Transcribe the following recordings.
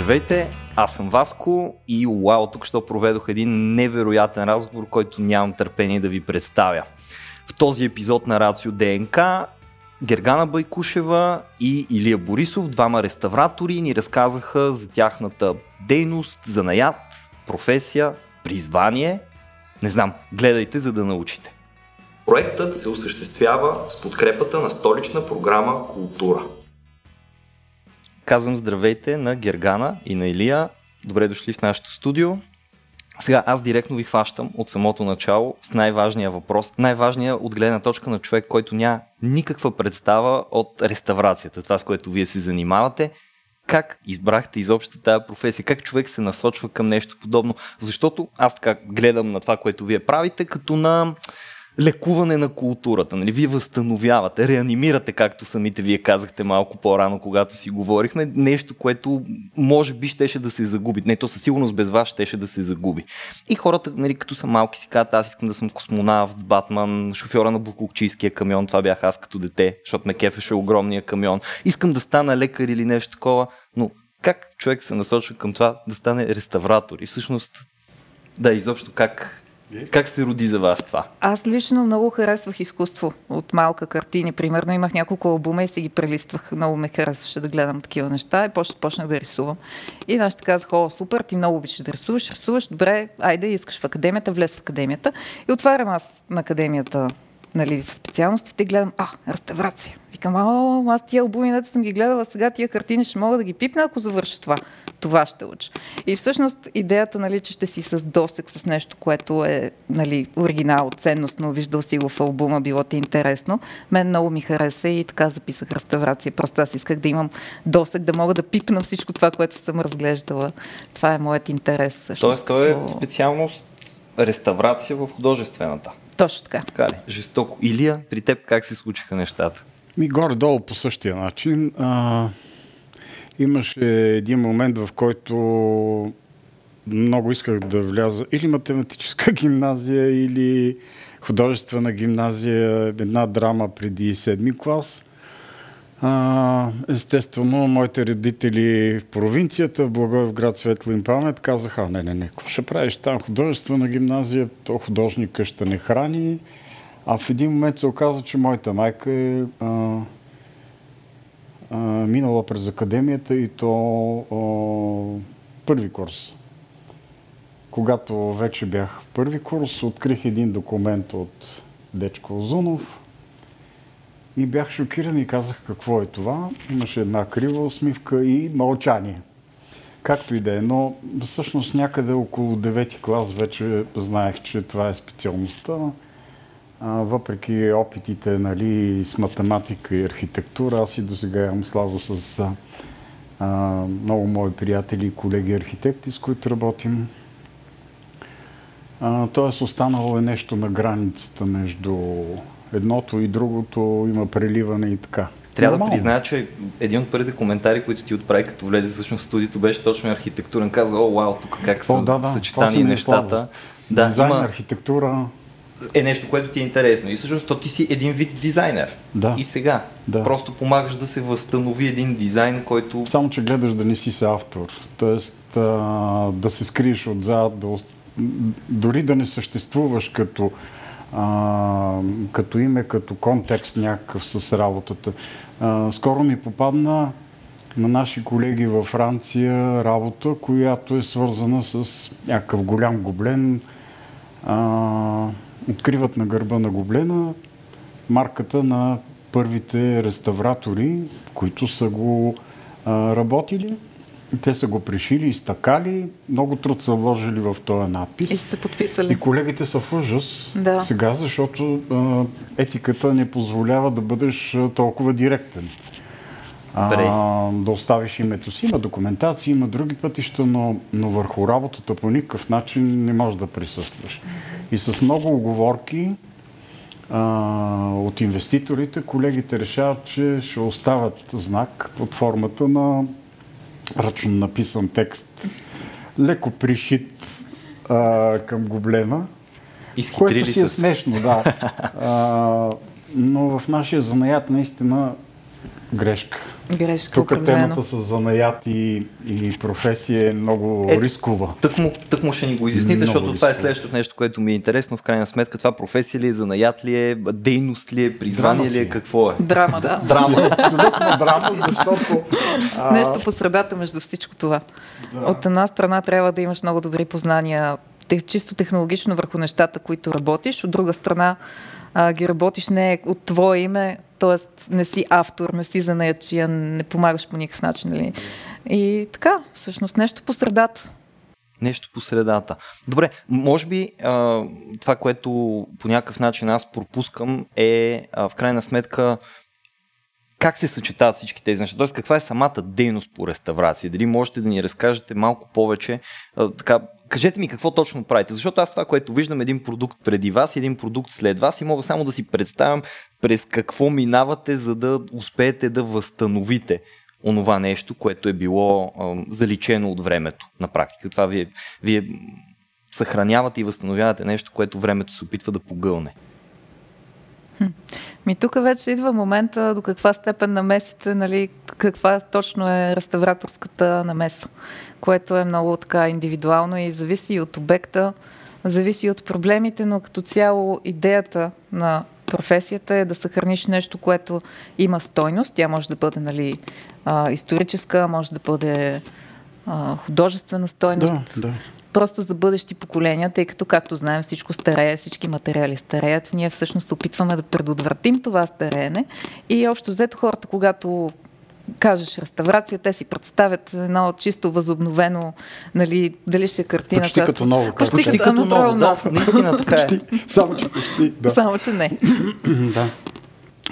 Здравейте, аз съм Васко и вау, тук ще проведох един невероятен разговор, който нямам търпение да ви представя. В този епизод на Рацио ДНК Гергана Байкушева и Илия Борисов, двама реставратори, ни разказаха за тяхната дейност, занаят, професия, призвание. Не знам, гледайте за да научите. Проектът се осъществява с подкрепата на столична програма Култура. Казвам здравейте на Гергана и на Илия. Добре дошли в нашото студио. Сега аз директно ви хващам от самото начало с най-важния въпрос. Най-важният от гледна точка на човек, който няма никаква представа от реставрацията, това с което вие се занимавате. Как избрахте изобщо тази професия? Как човек се насочва към нещо подобно? Защото аз така гледам на това, което вие правите, като на лекуване на културата. Нали? Вие възстановявате, реанимирате, както самите вие казахте малко по-рано, когато си говорихме, нещо, което може би щеше да се загуби. Не, то със сигурност без вас щеше да се загуби. И хората, нали, като са малки, си казват, аз искам да съм космонавт, Батман, шофьора на Букукчийския камион, това бях аз като дете, защото ме кефеше огромния камион. Искам да стана лекар или нещо такова, но как човек се насочва към това да стане реставратор? И всъщност, да, изобщо как как се роди за вас това? Аз лично много харесвах изкуство от малка картини. Примерно имах няколко албума и си ги прелиствах. Много ме харесваше да гледам такива неща и после почнах да рисувам. И нашите казаха, о, супер, ти много обичаш да рисуваш, рисуваш, добре, айде, искаш в академията, влез в академията. И отварям аз на академията нали, в специалностите гледам, а, реставрация. Викам, а, аз тия албуми, нето съм ги гледала, сега тия картини ще мога да ги пипна, ако завърша това. Това ще уча. И всъщност идеята, нали, че ще си с досек с нещо, което е нали, оригинал, ценностно, виждал си го в албума, било ти интересно, мен много ми хареса и така записах реставрация. Просто аз исках да имам досек, да мога да пипна всичко това, което съм разглеждала. Това е моят интерес. Всъщност, Тоест, като... е специалност реставрация в художествената. Точно така. Така ли? Жестоко. Илия, при теб как се случиха нещата? Ми горе-долу по същия начин. А, имаше един момент, в който много исках да вляза или математическа гимназия, или художествена гимназия, една драма преди седми клас. А, естествено, моите родители в провинцията, в Благоевград, Светло им памет, казаха, не, не, не, какво ще правиш там художествена гимназия, то художника ще не храни. А в един момент се оказа, че моята майка е а, а, минала през академията и то а, първи курс. Когато вече бях в първи курс, открих един документ от Дечко Озунов, и бях шокиран и казах какво е това. Имаше една крива усмивка и мълчание. Както и да е, но всъщност някъде около 9 клас вече знаех, че това е специалността. А, въпреки опитите нали, с математика и архитектура, аз и до сега имам слава с а, много мои приятели и колеги архитекти, с които работим. Тоест останало е нещо на границата между едното и другото има преливане и така. Трябва Нормално. да призная, че един от първите коментари, които ти отправи, като влезе всъщност в студиото, беше точно архитектурен. Каза, о, вау, тук как са О, да, да, съчетани нещата. Да, Дизайн, има... архитектура. Е нещо, което ти е интересно. И всъщност то ти си един вид дизайнер. Да. И сега. Да. Просто помагаш да се възстанови един дизайн, който... Само, че гледаш да не си се автор. Тоест а, да се скриеш отзад, да, дори да не съществуваш като а, като име, като контекст някакъв с работата. А, скоро ми попадна на наши колеги във Франция работа, която е свързана с някакъв голям гоблен. А, откриват на гърба на гоблена марката на първите реставратори, които са го а, работили те са го пришили, изтакали, много труд са вложили в този надпис. И са подписали. И колегите са в ужас да. сега, защото а, етиката не позволява да бъдеш толкова директен. А, да оставиш името си. Има документации, има други пътища, но, но върху работата по никакъв начин не можеш да присъстваш. И с много оговорки а, от инвеститорите, колегите решават, че ще оставят знак под формата на ръчно написан текст, леко пришит а, към гоблена, което си е смешно, да. А, но в нашия занаят наистина Грешка. Грешка, Тук определено. темата с занаят и, и професия е много Е, рискова. Тък му, тък му ще ни го изясните, Много защото това е следващото нещо, което ми е интересно. В крайна сметка, това професия ли е, занаят ли е, дейност ли е, призвание Драма ли е, какво е? Драма, да. Драма. Абсолютно драма, защото... а, Нещо по средата между всичко това. Да. От една страна трябва да имаш много добри познания чисто технологично върху нещата, които работиш. От друга страна а, ги работиш не от твое име, т.е. не си автор, не си занаячия, не помагаш по никакъв начин. Нали? И така, всъщност нещо по средата. Нещо по средата. Добре, може би това, което по някакъв начин аз пропускам е в крайна сметка как се съчетават всички тези неща? Тоест, каква е самата дейност по реставрация? Дали можете да ни разкажете малко повече? Така, кажете ми какво точно правите, защото аз това, което виждам един продукт преди вас един продукт след вас и мога само да си представям през какво минавате, за да успеете да възстановите онова нещо, което е било а, заличено от времето на практика. Това вие, вие съхранявате и възстановявате нещо, което времето се опитва да погълне. Ми тук вече идва момента до каква степен намесите, нали, каква точно е реставраторската намеса, което е много така индивидуално и зависи от обекта, зависи от проблемите, но като цяло идеята на професията е да съхраниш нещо, което има стойност. Тя може да бъде нали, историческа, може да бъде художествена стойност Да, да. Просто за бъдещи поколения, тъй като, както знаем, всичко старее, всички материали стареят. Ние всъщност се опитваме да предотвратим това стареене и общо взето хората, когато кажеш реставрация, те си представят едно чисто възобновено, нали, дали ще е картина. Почти като ново, Почти, Почти като, като ново, да, наистина така е. Само, че почти, да. Само, че не. да.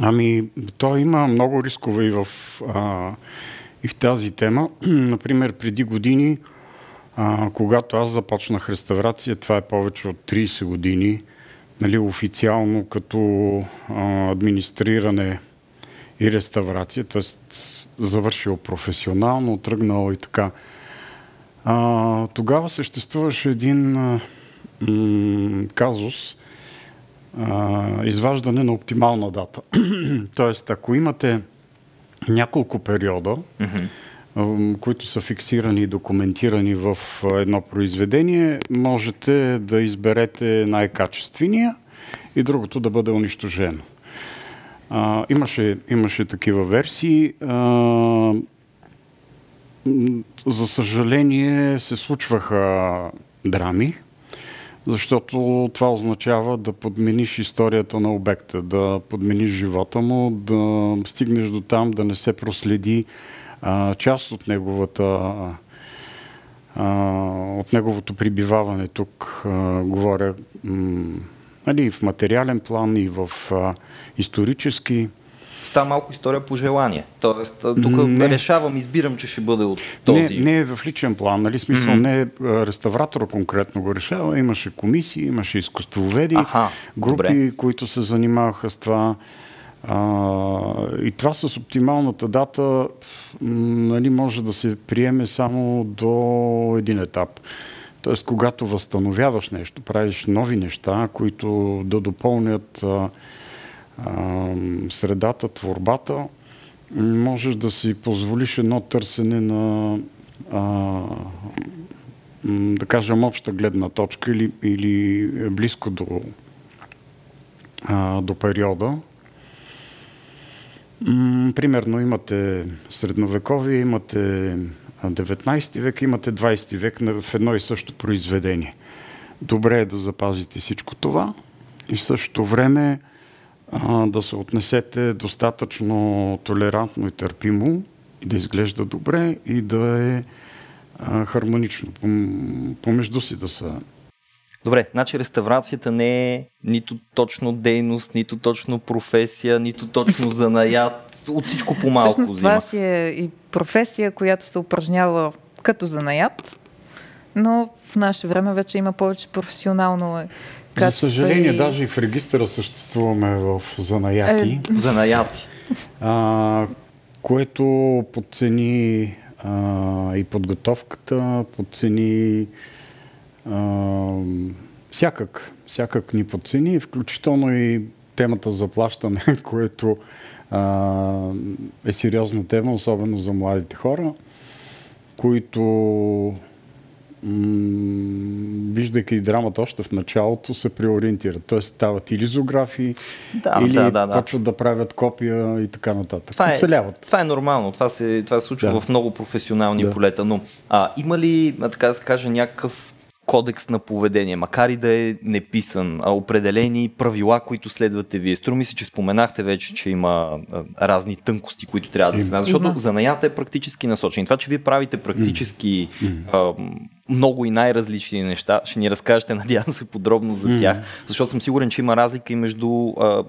Ами, то има много рискове и в, а, и в тази тема. Например, преди години, а, когато аз започнах реставрация, това е повече от 30 години, нали, официално като а, администриране и реставрация, т.е. завършил професионално, тръгнал и така. А, тогава съществуваше един а, м- казус, а, изваждане на оптимална дата. Тоест, ако имате няколко периода, м, които са фиксирани и документирани в едно произведение, можете да изберете най-качествения и другото да бъде унищожено. А, имаше, имаше такива версии. А, за съжаление се случваха драми, защото това означава да подмениш историята на обекта, да подмениш живота му, да стигнеш до там, да не се проследи а, част от неговата от неговото прибиваване тук, а, говоря м, нали, и в материален план, и в а, исторически. Става малко история по желание. Тоест, тук Не. решавам, избирам, че ще бъде от този. Не, не е в личен план, нали? Смисъл, не е реставратора конкретно го решава. Имаше комисии, имаше изкуствоведи, Аха, групи, добре. които се занимаваха с това. А, и това с оптималната дата нали, може да се приеме само до един етап. Тоест, когато възстановяваш нещо, правиш нови неща, които да допълнят а, а, средата, творбата, можеш да си позволиш едно търсене на а, да кажем обща гледна точка или, или близко до, а, до периода. Примерно имате средновековие, имате а, 19 век, имате 20 век в едно и също произведение. Добре е да запазите всичко това и в същото време да се отнесете достатъчно толерантно и търпимо и да изглежда добре и да е хармонично пом- помежду си да са. Добре, значи реставрацията не е нито точно дейност, нито точно професия, нито точно занаят. От всичко по-малко Всъщност взима. това си е и професия, която се упражнява като занаят, но в наше време вече има повече професионално е, За качество съжаление, и... даже и в регистъра съществуваме в занаяти, Е, Занаяти. а, което подцени а, и подготовката, подцени всякак, всякак ни подцени, включително и темата за плащане, което а, е сериозна тема, особено за младите хора, които виждайки драмата още в началото, се преориентират. Тоест стават или зоографии, да, или да, да, да. почват да правят копия и така нататък. Това е, това е нормално. Това се, това се случва да. в много професионални да. полета. Но а, има ли, така да се каже, някакъв кодекс на поведение, макар и да е неписан, а определени правила, които следвате вие. Струми се, че споменахте вече, че има а, разни тънкости, които трябва да се знаят, защото занаята е практически насочен. Това, че вие правите практически а, много и най-различни неща, ще ни разкажете, надявам се, подробно за тях, защото съм сигурен, че има разлика и между а,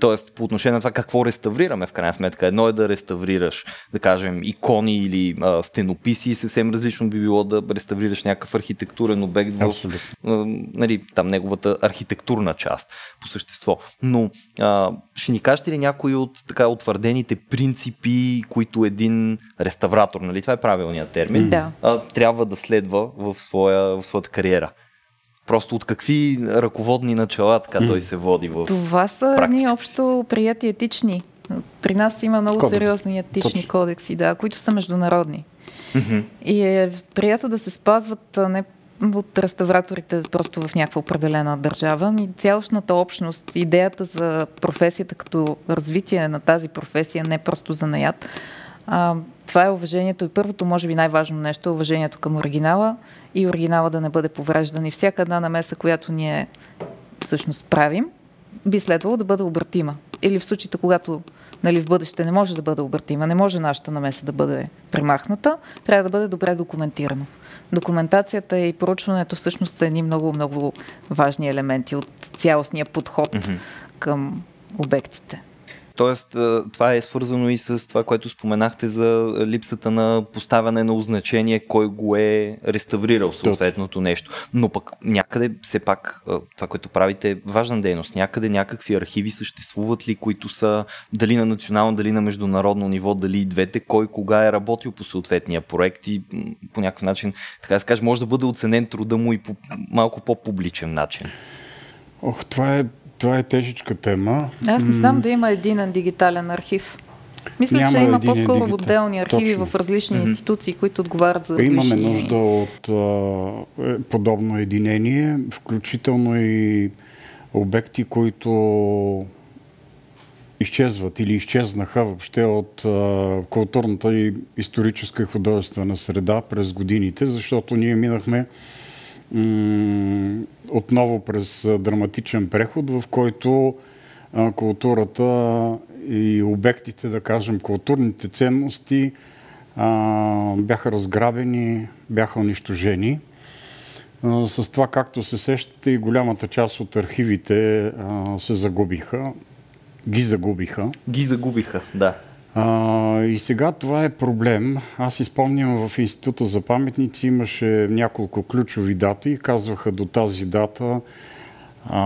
Тоест, по отношение на това какво реставрираме в крайна сметка. Едно е да реставрираш, да кажем, икони или а, стенописи и съвсем различно би било да реставрираш някакъв архитектурен обект в а, нали, там неговата архитектурна част по същество. Но а, ще ни кажете ли някои от така утвърдените принципи, които един реставратор, нали, това е правилният термин, да. а, трябва да следва в, своя, в своята кариера? Просто от какви ръководни начала така той се води в Това са ни общо прияти етични. При нас има много Кодекс. сериозни етични Точно. кодекси, да, които са международни. Mm-hmm. И е приятно да се спазват не от реставраторите просто в някаква определена държава, ми цялостната общност, идеята за професията като развитие на тази професия, не просто за наят. А, това е уважението и първото, може би най-важно нещо, е уважението към оригинала и оригинала да не бъде повреждан. И всяка една намеса, която ние всъщност правим, би следвало да бъде обратима. Или в случаите, когато нали, в бъдеще не може да бъде обратима, не може нашата намеса да бъде премахната, трябва да бъде добре документирано. Документацията и проучването всъщност са едни много-много важни елементи от цялостния подход mm-hmm. към обектите. Тоест, това е свързано и с това, което споменахте за липсата на поставяне на означение, кой го е реставрирал съответното нещо. Но пък някъде, все пак, това, което правите е важна дейност. Някъде някакви архиви съществуват ли, които са дали на национално, дали на международно ниво, дали и двете, кой кога е работил по съответния проект и по някакъв начин, така да се каже, може да бъде оценен труда му и по малко по-публичен начин. Ох, това е това е тежичка тема. Аз не знам да има един дигитален архив. Мисля, Няма че има по-скоро дигитал. отделни архиви Точно. в различни mm-hmm. институции, които отговарят за различни... Имаме нужда от а, е, подобно единение, включително и обекти, които изчезват или изчезнаха въобще от а, културната и историческа и художествена среда през годините, защото ние минахме отново през драматичен преход, в който културата и обектите, да кажем, културните ценности бяха разграбени, бяха унищожени. С това, както се сещате, и голямата част от архивите се загубиха. Ги загубиха. Ги загубиха, да. А, и сега това е проблем. Аз изпомням в Института за паметници имаше няколко ключови дати. Казваха до тази дата а,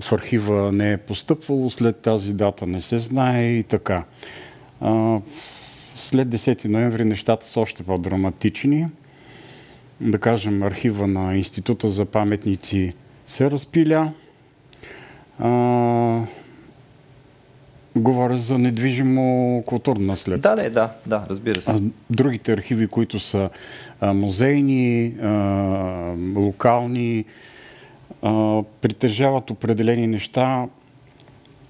в архива не е постъпвало, след тази дата не се знае и така. А, след 10 ноември нещата са още по-драматични. Да кажем, архива на Института за паметници се разпиля. А, Говоря за недвижимо културно наследство. Да, да, да, да, разбира се. А другите архиви, които са музейни, локални, притежават определени неща,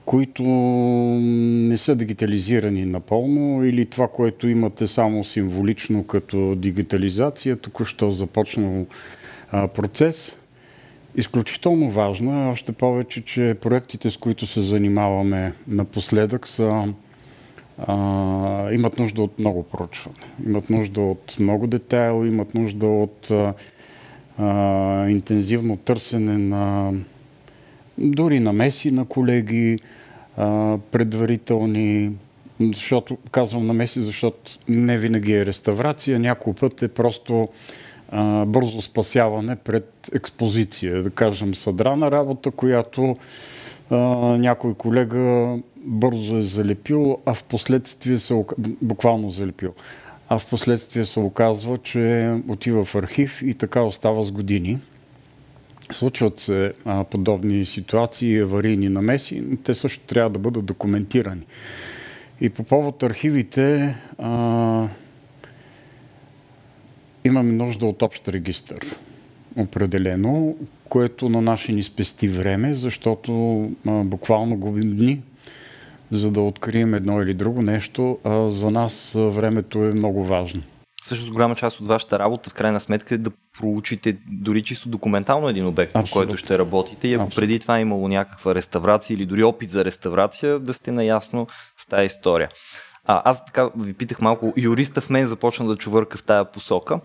които не са дигитализирани напълно или това, което имате само символично като дигитализация, току-що започнал процес – Изключително важно е, още повече, че проектите, с които се занимаваме напоследък, са, а, имат нужда от много проучване. Имат нужда от много детайл, имат нужда от а, интензивно търсене на дори намеси на колеги, а, предварителни, защото, казвам намеси, защото не винаги е реставрация, някой път е просто бързо спасяване пред експозиция. Да кажем, съдрана работа, която а, някой колега бързо е залепил, а в последствие се буквално залепил. А в последствие се оказва, че отива в архив и така остава с години. Случват се а, подобни ситуации, аварийни намеси, но те също трябва да бъдат документирани. И по повод архивите а, имаме нужда от общ регистр. Определено, което на наши ни спести време, защото а, буквално губим дни, за да открием едно или друго нещо. А за нас времето е много важно. Всъщност голяма част от вашата работа в крайна сметка е да проучите дори чисто документално един обект, Абсолютно. по който ще работите. И ако Абсолютно. преди това е имало някаква реставрация или дори опит за реставрация, да сте наясно с тази история. А, аз така ви питах малко, юриста в мен започна да чувърка в тая посока.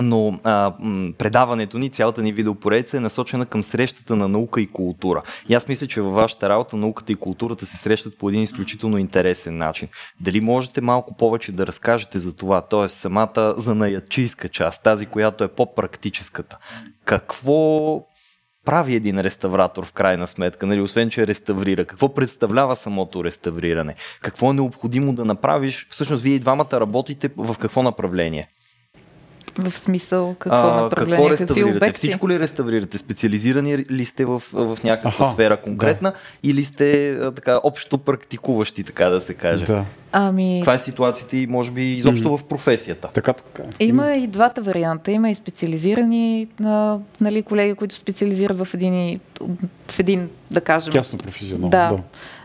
Но а, м, предаването ни, цялата ни видеопоредица е насочена към срещата на наука и култура. И аз мисля, че във вашата работа науката и културата се срещат по един изключително интересен начин. Дали можете малко повече да разкажете за това, т.е. самата занаячийска част, тази, която е по-практическата. Какво прави един реставратор в крайна сметка, нали, освен че реставрира? Какво представлява самото реставриране? Какво е необходимо да направиш? Всъщност, вие и двамата работите в какво направление? В смисъл, какво а, направление, какво реставрирате? Какви обекти? Всичко ли реставрирате? Специализирани ли сте в, в някаква Аха, сфера конкретна да. или сте така общо практикуващи, така да се каже? Да. Ами... Това е ситуацията и може би изобщо mm-hmm. в професията. Така, така. Има и двата варианта. Има и специализирани а, нали, колеги, които специализират в един, в един да кажем. Тясно професионално. Да. да.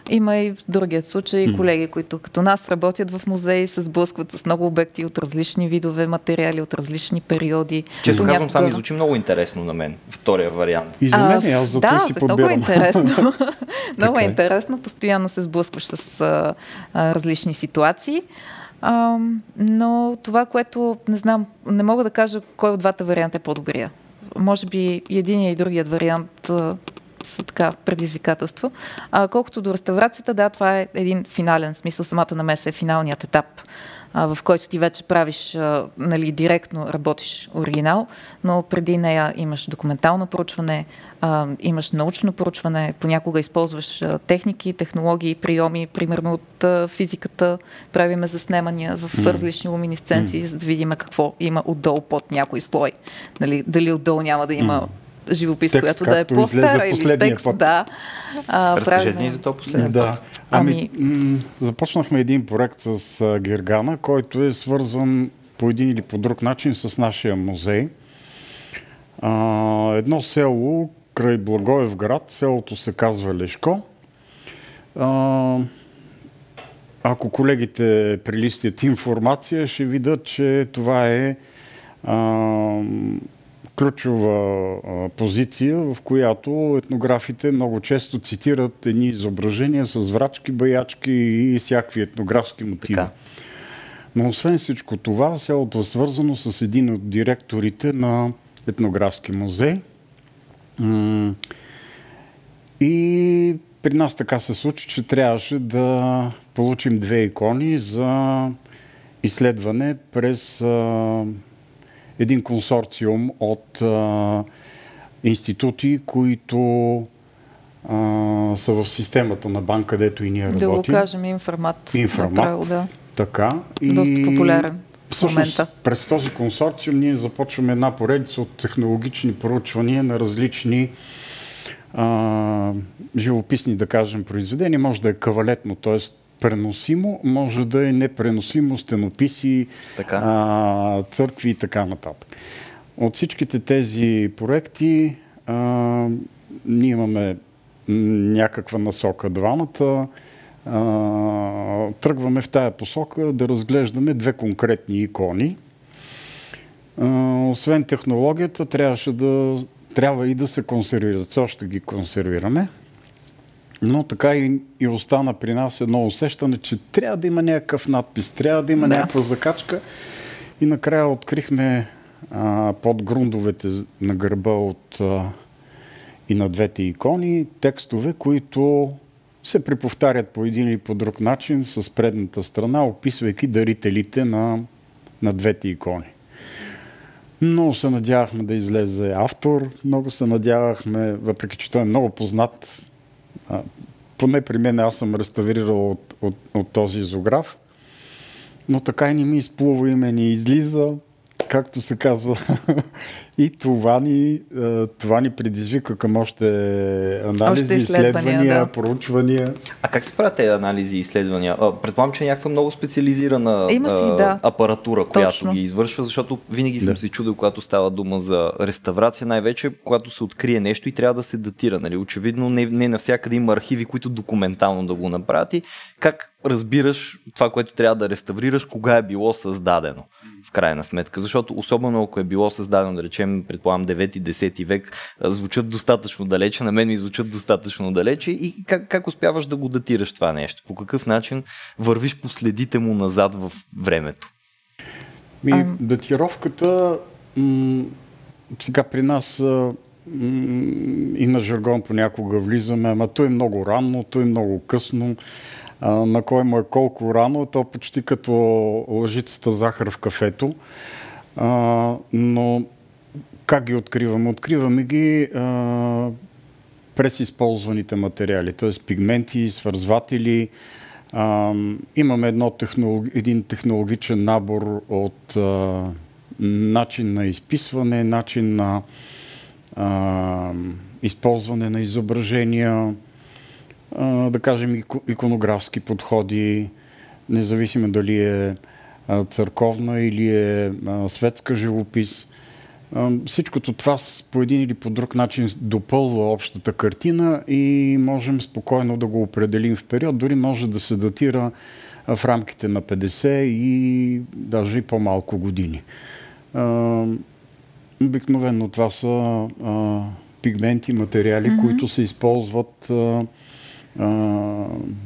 Има и в другия случай mm. колеги, които като нас работят в музеи, се сблъскват с много обекти от различни видове материали, от различни периоди. Често казвам, някога... това ми звучи много интересно на мен, втория вариант. И за мен, аз за да, си подбирам. много е интересно. много е интересно, постоянно се сблъскваш с а, а, различни ситуации. А, но това, което не знам, не мога да кажа кой от двата варианта е по-добрия. Може би единия и другият вариант са така предизвикателство. А, колкото до реставрацията, да, това е един финален смисъл. Самата намеса е финалният етап, в който ти вече правиш, нали, директно работиш оригинал, но преди нея имаш документално проучване, имаш научно проучване, понякога използваш техники, технологии, приеми, примерно от физиката, правиме заснемания в mm. различни луминесценции, mm. за да видим какво има отдолу под някой слой. Нали, дали отдолу няма да има mm живопис, текст, която да е по-стара или текст. Път. Да. А, Разкажете за това последния да. път. Ами, ами м- започнахме един проект с а, Гергана, който е свързан по един или по друг начин с нашия музей. А, едно село край Благоев град, селото се казва Лешко. А, ако колегите прилистят информация, ще видят, че това е а, ключова а, позиция, в която етнографите много често цитират едни изображения с врачки, баячки и всякакви етнографски мотиви. Така. Но освен всичко това, селото е свързано с един от директорите на етнографски музей. И при нас така се случи, че трябваше да получим две икони за изследване през един консорциум от а, институти, които а, са в системата на банк, където и ние работим. Да го кажем, информат. Информат, направо, да. така. И... Доста популярен. В момента. през този консорциум ние започваме една поредица от технологични проучвания на различни а, живописни, да кажем, произведения. Може да е кавалетно, т.е преносимо, може да е непреносимо, стенописи, така. А, църкви и така нататък. От всичките тези проекти а, ние имаме някаква насока двамата. А, тръгваме в тая посока да разглеждаме две конкретни икони. А, освен технологията, трябваше да, трябва и да се консервират. Все още ги консервираме. Но така и, и остана при нас едно усещане, че трябва да има някакъв надпис, трябва да има да. някаква закачка. И накрая открихме а, под грундовете на гърба от а, и на двете икони текстове, които се преповтарят по един или по друг начин с предната страна, описвайки дарителите на, на двете икони. Много се надявахме да излезе автор, много се надявахме, въпреки че той е много познат поне при мен аз съм реставрирал от, от, от този изограф, но така и не ми изплува име, ни излиза, както се казва. И това ни, това ни предизвика към още анализи, още изследвания, изследвания да. проучвания. А как се правят тези анализи и изследвания? Предполагам, че е някаква много специализирана Има си, да. апаратура, която Точно. ги извършва, защото винаги съм да. се чудил, когато става дума за реставрация, най-вече когато се открие нещо и трябва да се датира. Нали? Очевидно не, не навсякъде има архиви, които документално да го направят. И как разбираш това, което трябва да реставрираш, кога е било създадено? в крайна сметка, защото особено ако е било създадено, да речем, предполагам 9-10 век, звучат достатъчно далече, на мен ми звучат достатъчно далече и как, как успяваш да го датираш това нещо? По какъв начин вървиш по следите му назад в времето? Ми, а... Датировката м- сега при нас м- и на жаргон понякога влизаме, ама то е много рано, то е много късно на кой му е колко рано, то почти като лъжицата захар в кафето. А, но как ги откриваме? Откриваме ги а, през използваните материали, т.е. пигменти, свързватели. А, имаме едно технолог... един технологичен набор от а, начин на изписване, начин на а, използване на изображения, да кажем, иконографски подходи, независимо дали е църковна или е светска живопис. Всичкото това по един или по друг начин допълва общата картина и можем спокойно да го определим в период. Дори може да се датира в рамките на 50 и даже и по-малко години. Обикновено това са пигменти, материали, mm-hmm. които се използват а,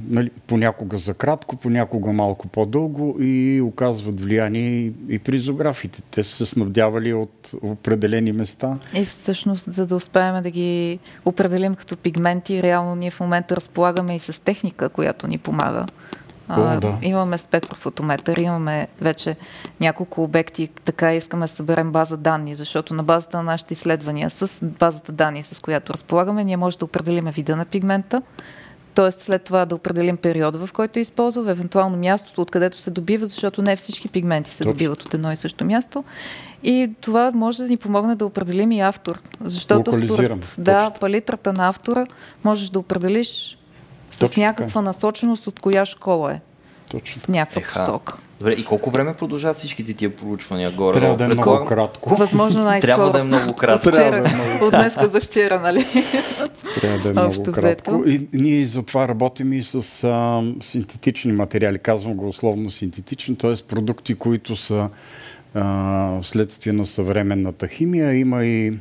нали, понякога за кратко, понякога малко по-дълго и оказват влияние и, и при изографите. Те са се снабдявали от определени места. И всъщност, за да успеем да ги определим като пигменти, реално ние в момента разполагаме и с техника, която ни помага. О, да. Имаме спектрфотометър, имаме вече няколко обекти, така искаме да съберем база данни, защото на базата на нашите изследвания, с базата данни, с която разполагаме, ние може да определим вида на пигмента, т.е. след това да определим периода, в който е използва, евентуално мястото, откъдето се добива, защото не всички пигменти се Точно. добиват от едно и също място. И това може да ни помогне да определим и автор. Защото според да, палитрата на автора можеш да определиш с Точно някаква така. насоченост от коя школа е. Точно. С някаква Еха. посока. Добре, и колко време продължават всичките тия проучвания горе? Трябва да е много кратко. Възможно най-скоро. Трябва да е много кратко. От вчера, да е много... от днеска за вчера, нали? Трябва да е много Общо кратко. Взето. И ние затова работим и с а, синтетични материали. Казвам го условно синтетични, т.е. продукти, които са а, вследствие на съвременната химия. Има и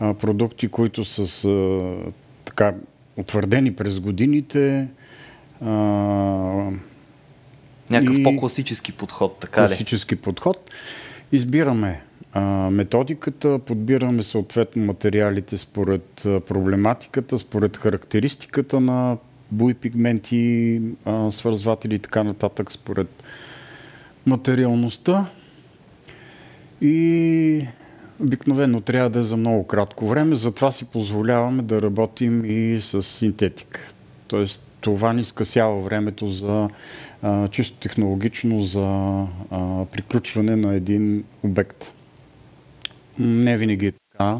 а, продукти, които са а, така утвърдени през годините. А, Някакъв и по-класически подход, така Класически ли? подход. Избираме а, методиката, подбираме съответно материалите според а, проблематиката, според характеристиката на буи, пигменти, а, свързватели и така нататък, според материалността. И обикновено трябва да е за много кратко време, затова си позволяваме да работим и с синтетика. Тоест това ни скъсява времето за а, чисто технологично за а, приключване на един обект. Не винаги е така.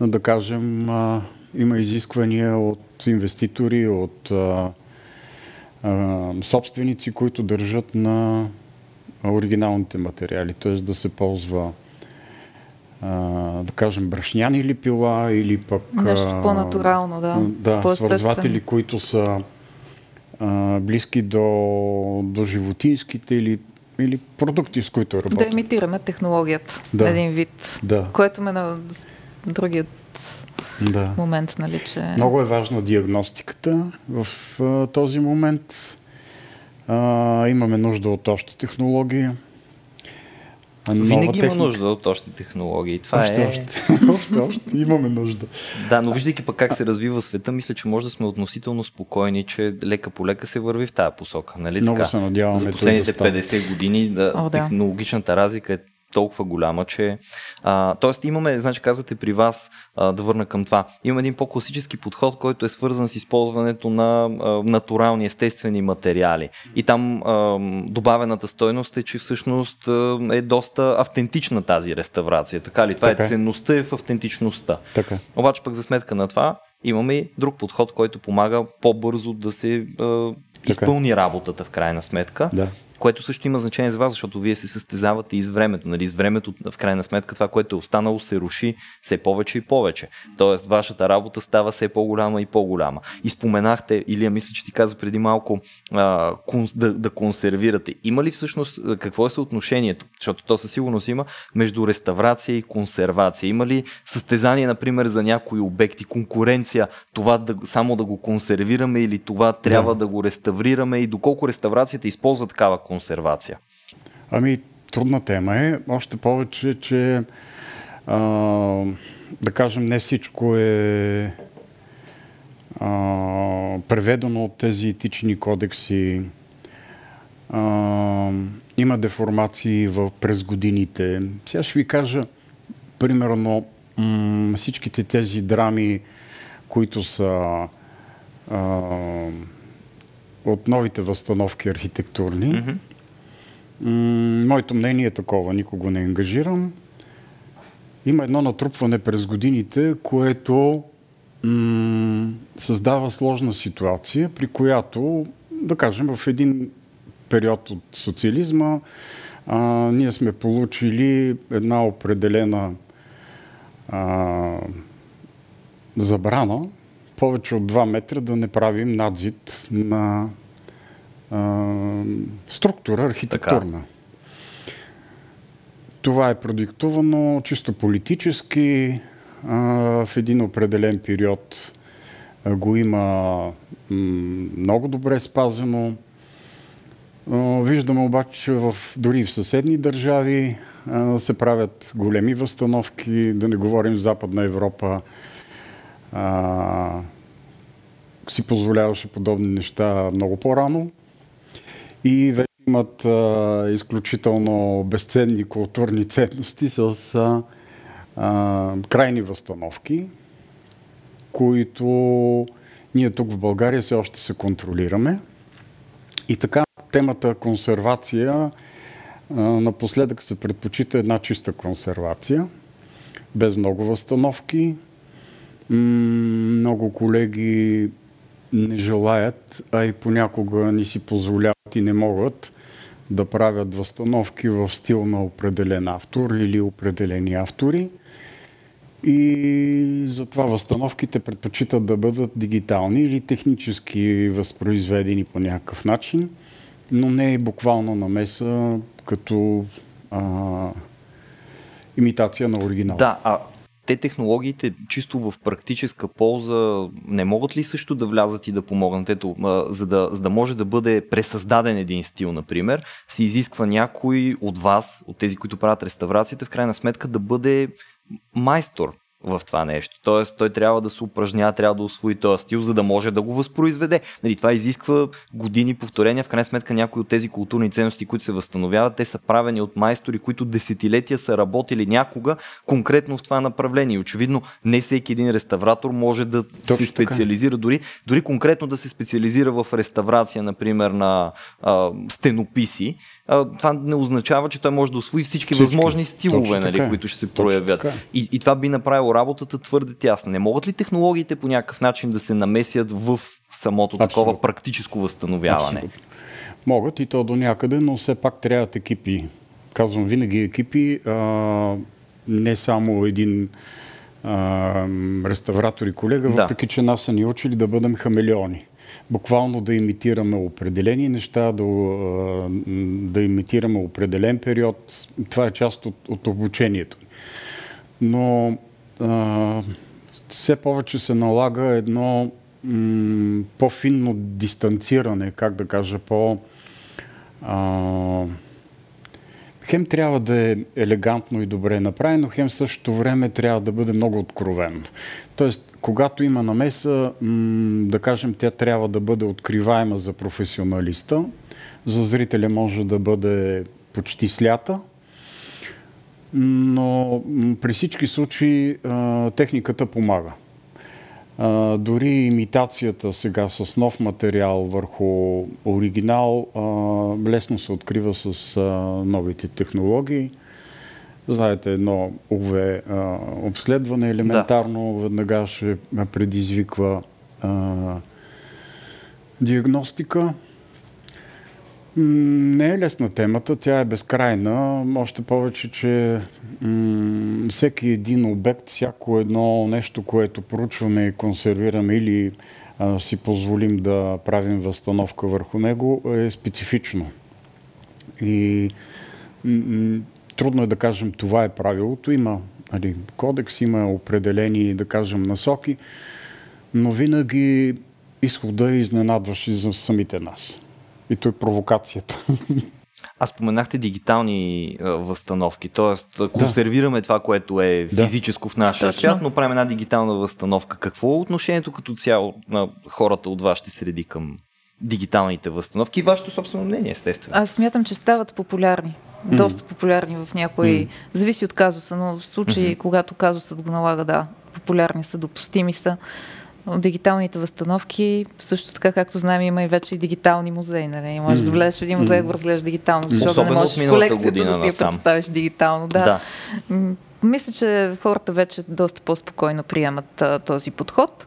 Да кажем, а, има изисквания от инвеститори, от а, а, собственици, които държат на оригиналните материали, т.е. да се ползва да кажем, брашняни липила или пък... Нещо по-натурално, да. Да, свързватели, които са а, близки до, до животинските или, или продукти, с които работим. Да имитираме технологията да. един вид, да. което ме на другият да. момент, нали, че... Много е важна диагностиката в а, този момент. А, имаме нужда от още технология. Винаги има нужда от още технологии. Това още, е... още, още, още имаме нужда. Да, но виждайки пък как се развива света, мисля, че може да сме относително спокойни, че лека по лека се върви в тази посока. Нали? Много така? се надяваме. За последните да 50 години да, О, да. технологичната разлика е толкова голяма, че... А, тоест имаме, значи казвате при вас, а, да върна към това, имаме един по-класически подход, който е свързан с използването на а, натурални, естествени материали. И там а, добавената стойност е, че всъщност а, е доста автентична тази реставрация. Така ли? Това е така е ценността е в автентичността. Така. Обаче пък за сметка на това имаме и друг подход, който помага по-бързо да се а, изпълни работата в крайна сметка. Да което също има значение за вас, защото вие се състезавате и с времето. Нали? С времето, в крайна сметка, това, което е останало, се руши все повече и повече. Тоест, вашата работа става все по-голяма и по-голяма. И споменахте, Илия, мисля, че ти каза преди малко, а, конс, да, да консервирате. Има ли всъщност, какво е съотношението, защото то със сигурност има, между реставрация и консервация? Има ли състезание, например, за някои обекти, конкуренция, това да, само да го консервираме или това трябва да, да го реставрираме и доколко реставрацията използва такава консервация? Ами, трудна тема е. Още повече, че а, да кажем, не всичко е а, преведено от тези етични кодекси. А, има деформации в, през годините. Сега ще ви кажа, примерно, м- всичките тези драми, които са а, от новите възстановки архитектурни. Mm-hmm. М- моето мнение е такова, никого не ангажирам. Има едно натрупване през годините, което м- създава сложна ситуация, при която, да кажем, в един период от социализма а, ние сме получили една определена а, забрана повече от 2 метра да не правим надзид на а, структура архитектурна. Така. Това е продиктувано чисто политически. А, в един определен период а, го има много добре спазено. Виждаме обаче в, дори в съседни държави се правят големи възстановки, да не говорим в Западна Европа а, си позволяваше подобни неща много по-рано и вече имат а, изключително безценни културни ценности с а, а, крайни възстановки, които ние тук в България все още се контролираме. И така темата консервация а, напоследък се предпочита една чиста консервация, без много възстановки, много колеги не желаят, а и понякога ни си позволяват и не могат да правят възстановки в стил на определен автор или определени автори. И затова възстановките предпочитат да бъдат дигитални или технически възпроизведени по някакъв начин, но не е буквално намеса като а, имитация на оригинал. Да, а те технологиите чисто в практическа полза не могат ли също да влязат и да помогнат? Ето, за да, за да може да бъде пресъздаден един стил, например, се изисква някой от вас, от тези, които правят реставрацията, в крайна сметка да бъде майстор в това нещо. Тоест, той трябва да се упражнява, трябва да освои този стил, за да може да го възпроизведе. Нали, това изисква години повторения. В крайна сметка, някои от тези културни ценности, които се възстановяват, те са правени от майстори, които десетилетия са работили някога конкретно в това направление. очевидно, не всеки един реставратор може да Точно се специализира, дори, дори конкретно да се специализира в реставрация, например, на а, стенописи това не означава, че той може да освои всички, всички. възможни стилове, нали, които ще се проявят. И, и това би направило работата твърде тясна. Не могат ли технологиите по някакъв начин да се намесят в самото Абсолютно. такова практическо възстановяване? Абсолютно. Могат и то до някъде, но все пак трябват екипи. Казвам винаги екипи, а, не само един а, реставратор и колега, да. въпреки че нас са ни учили да бъдем хамелеони буквално да имитираме определени неща, да, да имитираме определен период. Това е част от, от обучението. Но а, все повече се налага едно м- по-финно дистанциране, как да кажа, по... А, хем трябва да е елегантно и добре направено, хем същото време трябва да бъде много откровено. Тоест, когато има намеса, да кажем, тя трябва да бъде откриваема за професионалиста, за зрителя може да бъде почти слята, но при всички случаи техниката помага. А, дори имитацията сега с нов материал върху оригинал а, лесно се открива с а, новите технологии. Знаете, едно УВ обследване елементарно да. веднага ще предизвиква а, диагностика. Не е лесна темата, тя е безкрайна. Още повече, че м- всеки един обект, всяко едно нещо, което поручваме и консервираме или а, си позволим да правим възстановка върху него, е специфично. И м- трудно е да кажем това е правилото. Има нали, кодекс, има определени, да кажем, насоки, но винаги изхода е изненадващ и за самите нас. И то е провокацията. А споменахте дигитални а, възстановки, т.е. консервираме да. това, което е физическо да. в нашия Точно. свят, но правим една дигитална възстановка. Какво е отношението като цяло на хората от вашите среди към дигиталните възстановки и вашето собствено мнение, естествено? Аз смятам, че стават популярни. Mm. Доста популярни в някои... Mm. Зависи от казуса, но в случаи, mm-hmm. когато казусът го налага, да, популярни са, допустими са дигиталните възстановки, също така, както знаем, има и вече и дигитални музеи. Нали? Можеш да влезеш в един музей да го разглеждаш дигитално, защото Особено не можеш в колекцията да си я представиш дигитално. Да. да. Мисля, че хората вече доста по-спокойно приемат а, този подход.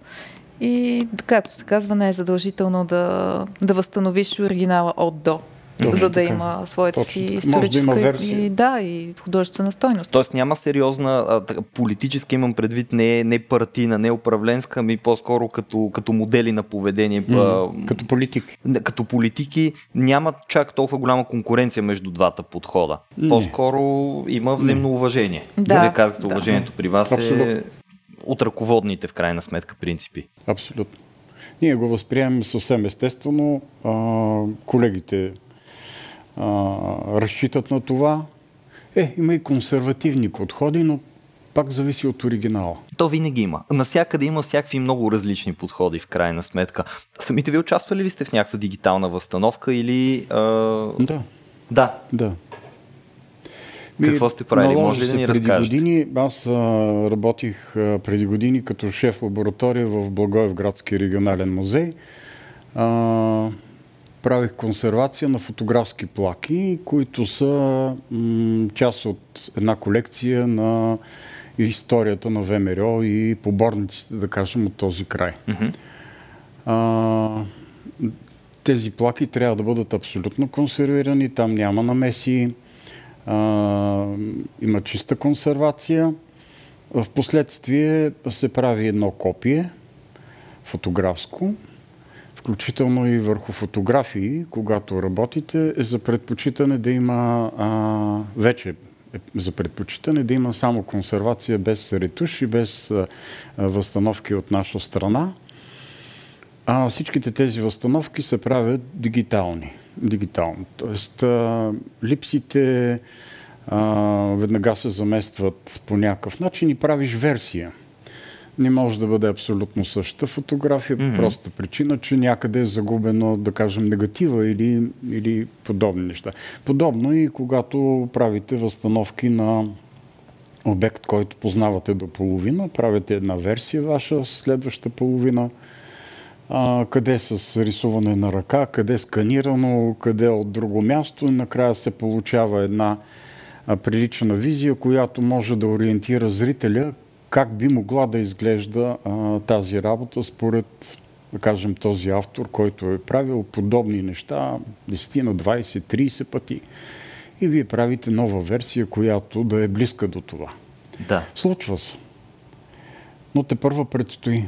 И, както се казва, не е задължително да, да възстановиш оригинала от до. Точно за да така. има своята Точно си историческа да и, да, и художествена стойност. Тоест няма сериозна а, политическа, имам предвид, не, не партийна, не управленска, ами по-скоро като, като модели на поведение. Mm, а, като политики. Като политики няма чак толкова голяма конкуренция между двата подхода. Не. По-скоро има взаимно уважение. Да. Вие казахте, да. уважението при вас е Абсолютно. е от ръководните в крайна сметка принципи. Абсолютно. Ние го възприемем съвсем естествено. А, колегите а, разчитат на това. Е, има и консервативни подходи, но пак зависи от оригинала. То винаги има. Насякъде има всякакви много различни подходи в крайна сметка. Самите ви участвали ли сте в някаква дигитална възстановка или... А... Да. Да. Да. Какво сте правили? Може ли да ни разкажете? Години, аз а, работих а, преди години като шеф лаборатория в Благоевградски регионален музей. А, правих консервация на фотографски плаки, които са м- част от една колекция на историята на ВМРО и поборниците, да кажем, от този край. Mm-hmm. А, тези плаки трябва да бъдат абсолютно консервирани, там няма намеси, а, има чиста консервация. В последствие се прави едно копие, фотографско, включително и върху фотографии, когато работите, е за предпочитане да има а, вече е за предпочитане да има само консервация без ретуш и без а, възстановки от наша страна. А всичките тези възстановки се правят дигитални. Дигитално. Тоест, а, липсите а, веднага се заместват по някакъв начин и правиш версия не може да бъде абсолютно същата фотография, mm-hmm. простата причина, че някъде е загубено, да кажем, негатива или, или подобни неща. Подобно и когато правите възстановки на обект, който познавате до половина, правите една версия ваша, следваща половина, а, къде с рисуване на ръка, къде сканирано, къде от друго място и накрая се получава една прилична визия, която може да ориентира зрителя как би могла да изглежда а, тази работа според, да кажем, този автор, който е правил подобни неща 10 на 20, 30 пъти. И вие правите нова версия, която да е близка до това. Да. Случва се. Но те първа предстои.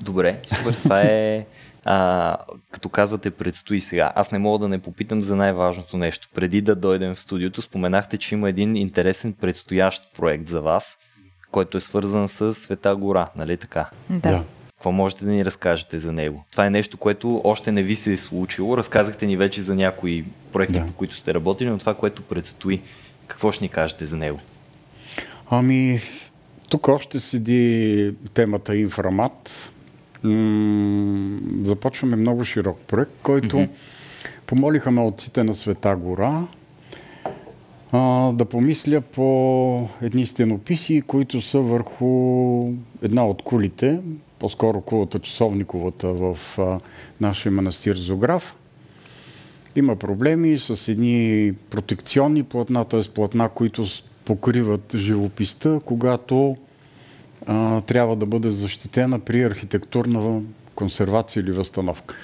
Добре, супер. Това е... А, като казвате, предстои сега. Аз не мога да не попитам за най-важното нещо. Преди да дойдем в студиото, споменахте, че има един интересен предстоящ проект за вас – който е свързан с Света гора, нали така? Да. Какво можете да ни разкажете за него? Това е нещо, което още не ви се е случило. Разказахте ни вече за някои проекти, да. по които сте работили, но това, което предстои, какво ще ни кажете за него? Ами, тук още седи темата Инфрамат. М- започваме много широк проект, който mm-hmm. помолиха ме отците на Света гора а, да помисля по едни стенописи, които са върху една от кулите, по-скоро кулата часовниковата в а, нашия манастир Зограф. Има проблеми с едни протекционни платна, т.е. платна, които покриват живописта, когато а, трябва да бъде защитена при архитектурна консервация или възстановка.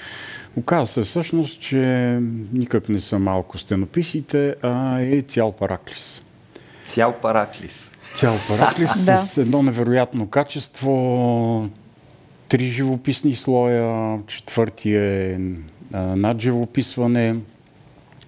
Оказва се всъщност, че никак не са малко стенописите, а е цял параклис. Цял параклис. Цял параклис с едно невероятно качество, три живописни слоя, четвърти е надживописване,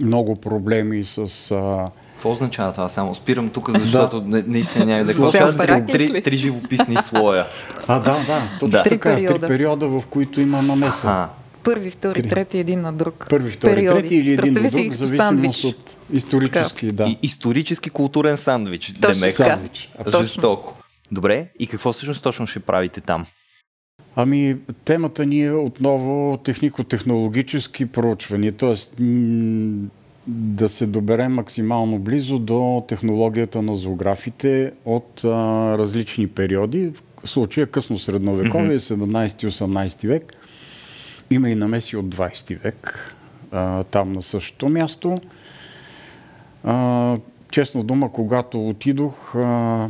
много проблеми с... А... Какво означава това? Само спирам тук, защото да. наистина няма да кажа. Три, три живописни слоя. А, да, да. Точно да. така. Три периода. три периода, в които има намеса. Аха. Първи, втори, три. трети, един на друг. Първи, втори, периоди. трети или един на друг, в зависимост от исторически, така. да. И, исторически културен сандвич. Точно Демек. Сандвич. Жестоко. Добре, и какво всъщност точно ще правите там? Ами, темата ни е отново технико-технологически проучвания, т.е. да се доберем максимално близо до технологията на зоографите от а, различни периоди, в случая късно средновековие, 17-18 век. Има и намеси от 20 век, а, там на същото място. А, честно дума, когато отидох, а,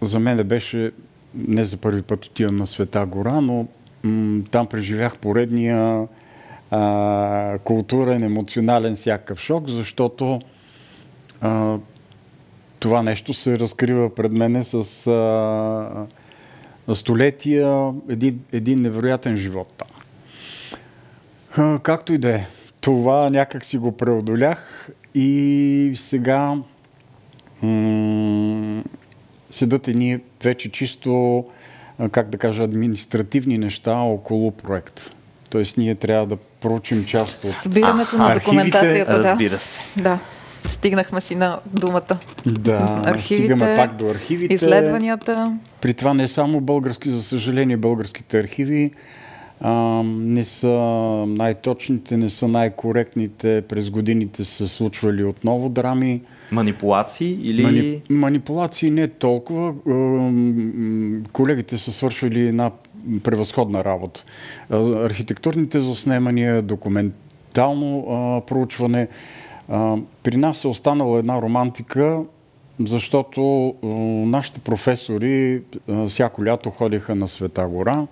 за мен беше не за първи път отивам на Света гора, но м- там преживях поредния а, културен, емоционален всякакъв шок, защото а, това нещо се разкрива пред мене с а, столетия, един, един невероятен живот там. Както и да е. Това някак си го преодолях и сега м- седат едни вече чисто, как да кажа, административни неща около проект. Тоест ние трябва да проучим част от Събирането на документацията. Да. Разбира се. Да. Стигнахме си на думата. Да, архивите, стигаме пак до архивите. Изследванията. При това не само български, за съжаление, българските архиви а, не са най-точните, не са най-коректните. През годините са случвали отново драми. Манипулации или... Мани... Манипулации не толкова. Колегите са свършили една превъзходна работа. Архитектурните заснемания, документално а, проучване. А, при нас е останала една романтика, защото а, нашите професори всяко лято ходиха на Света гора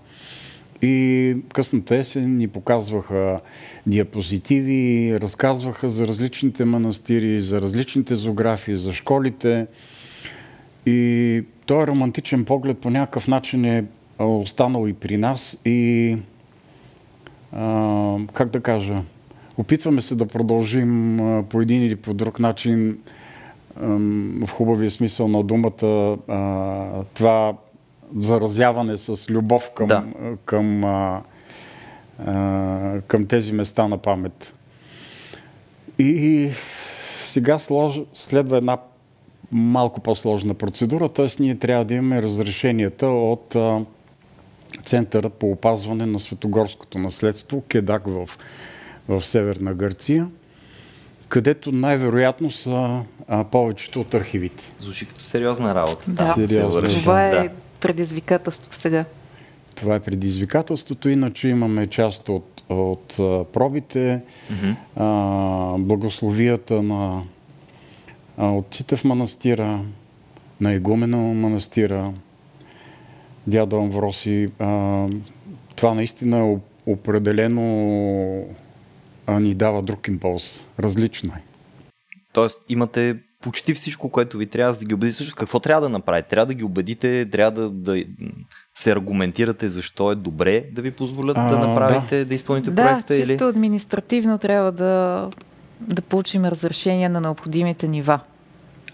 и късната есен ни показваха диапозитиви, разказваха за различните манастири, за различните зоографии, за школите. И този романтичен поглед по някакъв начин е останал и при нас. И а, как да кажа, опитваме се да продължим а, по един или по друг начин а, в хубавия смисъл на думата това заразяване с любов към, да. към, а, а, към тези места на памет. И сега слож, следва една малко по-сложна процедура, т.е. ние трябва да имаме разрешенията от а, Центъра по опазване на светогорското наследство, Кедак в, в Северна Гърция, където най-вероятно са а, повечето от архивите. Звучи като сериозна работа. Да, сериозна. това е да предизвикателство сега? Това е предизвикателството, иначе имаме част от, от пробите, mm-hmm. а, благословията на отците в манастира, на игумена манастира, дядо Амвроси. А, това наистина е определено а, ни дава друг импулс. Различно е. Тоест имате почти всичко, което ви трябва да ги убедите. Също какво трябва да направите? Трябва да ги убедите, трябва да, да се аргументирате защо е добре да ви позволят а, да направите, да, да изпълните да, проекта? Да, чисто или? административно трябва да, да получим разрешение на необходимите нива.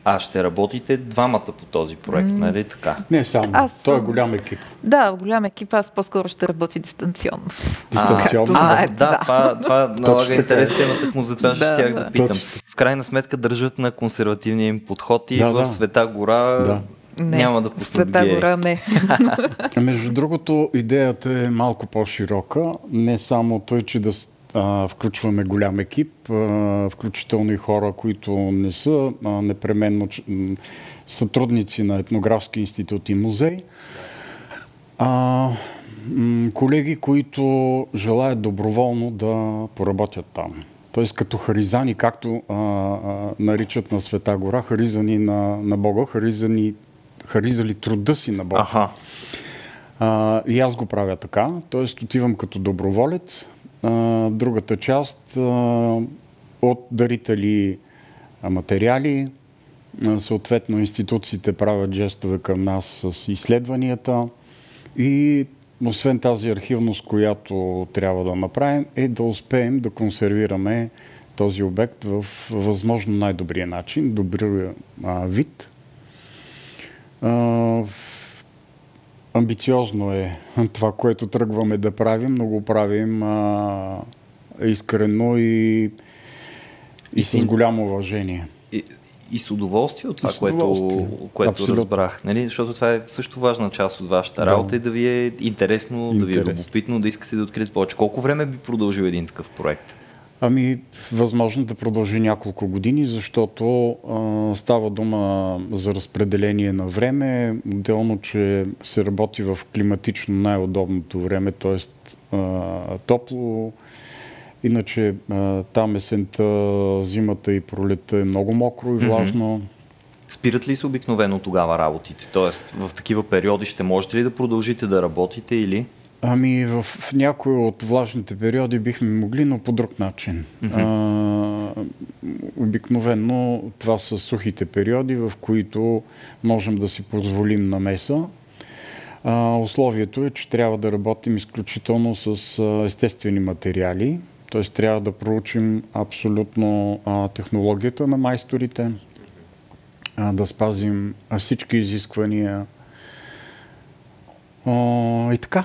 А ще работите двамата по този проект, mm. нали така? Не само. Аз... Той е голям екип. Да, голям екип. Аз по-скоро ще работи дистанционно. Дистанционно? А, а, да, да, това, това налага интерес темата му, затова ще да, да. да питам. Точно. В крайна сметка държат на консервативния им подход и да, в да. Света гора да. Не, няма да пуснат Света гей. гора не. Между другото, идеята е малко по-широка. Не само той, че да а, включваме голям екип, а, включително и хора, които не са а, непременно сътрудници на етнографски институт и музей. А, колеги, които желаят доброволно да поработят там. Тоест като харизани, както а, а, наричат на Света гора, харизани на, на Бога, харизани, харизали труда си на Бога. Аха. А, и аз го правя така, т.е. отивам като доброволец. А, другата част а, от дарители материали, а, съответно институциите правят жестове към нас с изследванията и освен тази архивност, която трябва да направим, е да успеем да консервираме този обект в възможно най-добрия начин, добрия а, вид. А, амбициозно е това, което тръгваме да правим, но го правим а, искрено и, и с голямо уважение. И, и с удоволствие от това, удоволствие. което, което разбрах. Нали? Защото това е също важна част от вашата да. работа и да ви е интересно, Интерес. да ви е любопитно, да искате да откриете повече. Колко време би продължил един такъв проект? Ами, възможно да продължи няколко години, защото а, става дума за разпределение на време, отделно, че се работи в климатично най-удобното време, т.е. топло. Иначе а, там есента, зимата и пролета е много мокро и влажно. Mm-hmm. Спират ли се обикновено тогава работите? Тоест, в такива периоди ще можете ли да продължите да работите или? Ами в, в някои от влажните периоди бихме могли, но по друг начин. Mm-hmm. А, обикновено това са сухите периоди, в които можем да си позволим намеса. А, условието е, че трябва да работим изключително с а, естествени материали, т.е. трябва да проучим абсолютно а, технологията на майсторите, а, да спазим всички изисквания. О, и така.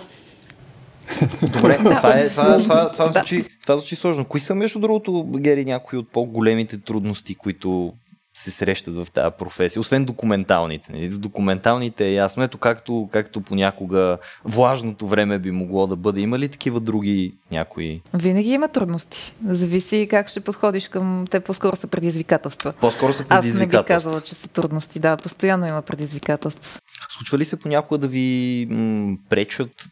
Добре, това, е, това, това, това, звучи, това звучи сложно. Кои са, между другото, Гери, някои от по-големите трудности, които се срещат в тази професия, освен документалните. Нали? С документалните е ясно. Ето както, както понякога влажното време би могло да бъде. Има ли такива други някои? Винаги има трудности. Зависи как ще подходиш към те. По-скоро са предизвикателства. По-скоро са предизвикателства. Аз не бих казала, че са трудности. Да, постоянно има предизвикателства. Случва ли се понякога да ви м- пречат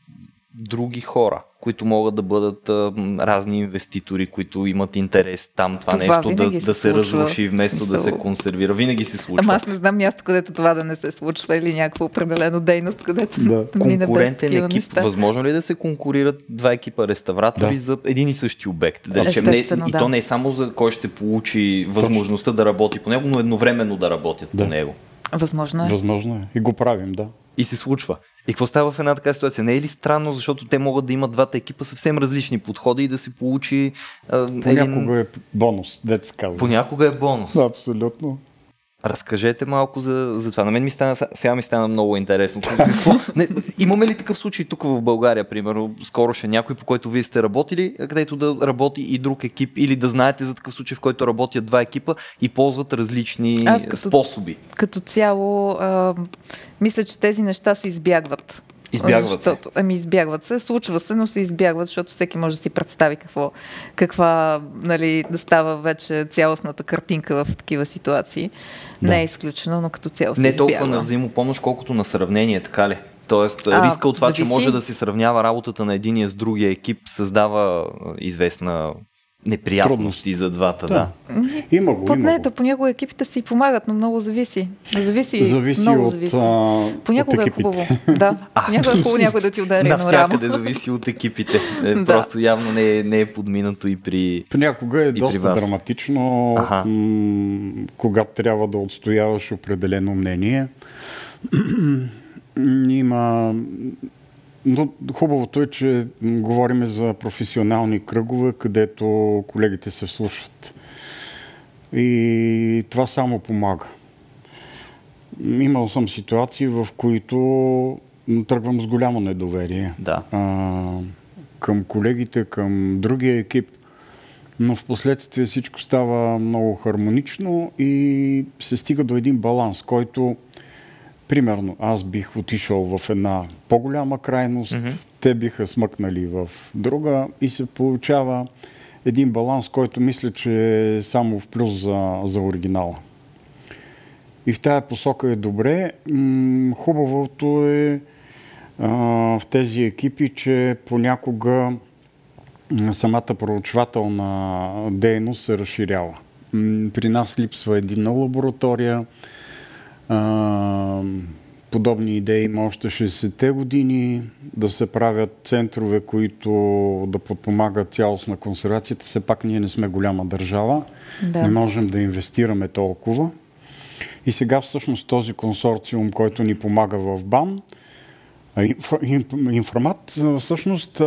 други хора, които могат да бъдат а, разни инвеститори, които имат интерес там това, това нещо да, да се, се разруши вместо смисъл... да се консервира. Винаги се случва. Ама аз не знам място, където това да не се случва или някаква определена дейност, където да. мине Конкурентен екип. Неща. Възможно ли е да се конкурират два екипа реставратори да. за един и същи обект? Да речем, не, да. И то не е само за кой ще получи възможността Точно. да работи по него, но едновременно да работят да. по него. Възможно е. Възможно е. И го правим, да. И се случва. И какво става в една така ситуация? Не е ли странно, защото те могат да имат двата екипа съвсем различни подходи и да се получи. А, Понякога един... е бонус, дете казва. Понякога е бонус. Абсолютно. Разкажете малко за, за това. На мен ми стана, сега ми стана много интересно. Не, имаме ли такъв случай тук в България, примерно, скоро ще някой, по който вие сте работили, където да работи и друг екип, или да знаете за такъв случай, в който работят два екипа и ползват различни Аз като, способи? Като цяло, а, мисля, че тези неща се избягват. Избягват защото, се. Ами избягват се, случва се, но се избягват, защото всеки може да си представи какво, каква нали, да става вече цялостната картинка в такива ситуации. Да. Не е изключено, но като цяло се Не е толкова на взаимопомощ, колкото на сравнение, така ли? Тоест, а, риска от това, зависи... че може да се сравнява работата на единия с другия екип, създава известна неприятности Трудности. за двата, да. да. Има го, Под нета, понякога екипите си помагат, но много зависи. Зависи, зависи много от, зависи. Понякога от е хубаво. Да, а, понякога е хубаво някой да ти удари Навсякъде зависи от екипите. Е, да. Просто явно не е, не е подминато и при Понякога е доста драматично, ага. м- когато трябва да отстояваш определено мнение. Има но хубавото е, че говорим за професионални кръгове, където колегите се вслушват. И това само помага. Имал съм ситуации, в които тръгвам с голямо недоверие. Да. А, към колегите, към другия екип, но в последствие всичко става много хармонично и се стига до един баланс, който Примерно, аз бих отишъл в една по-голяма крайност, mm-hmm. те биха смъкнали в друга и се получава един баланс, който мисля, че е само в плюс за, за оригинала. И в тая посока е добре. Хубавото е а, в тези екипи, че понякога самата проучвателна дейност се разширява. При нас липсва единна лаборатория. А, подобни идеи има още 60-те години, да се правят центрове, които да подпомагат цялостна консервацията. Все пак ние не сме голяма държава, да. не можем да инвестираме толкова. И сега всъщност този консорциум, който ни помага в БАН, информат, всъщност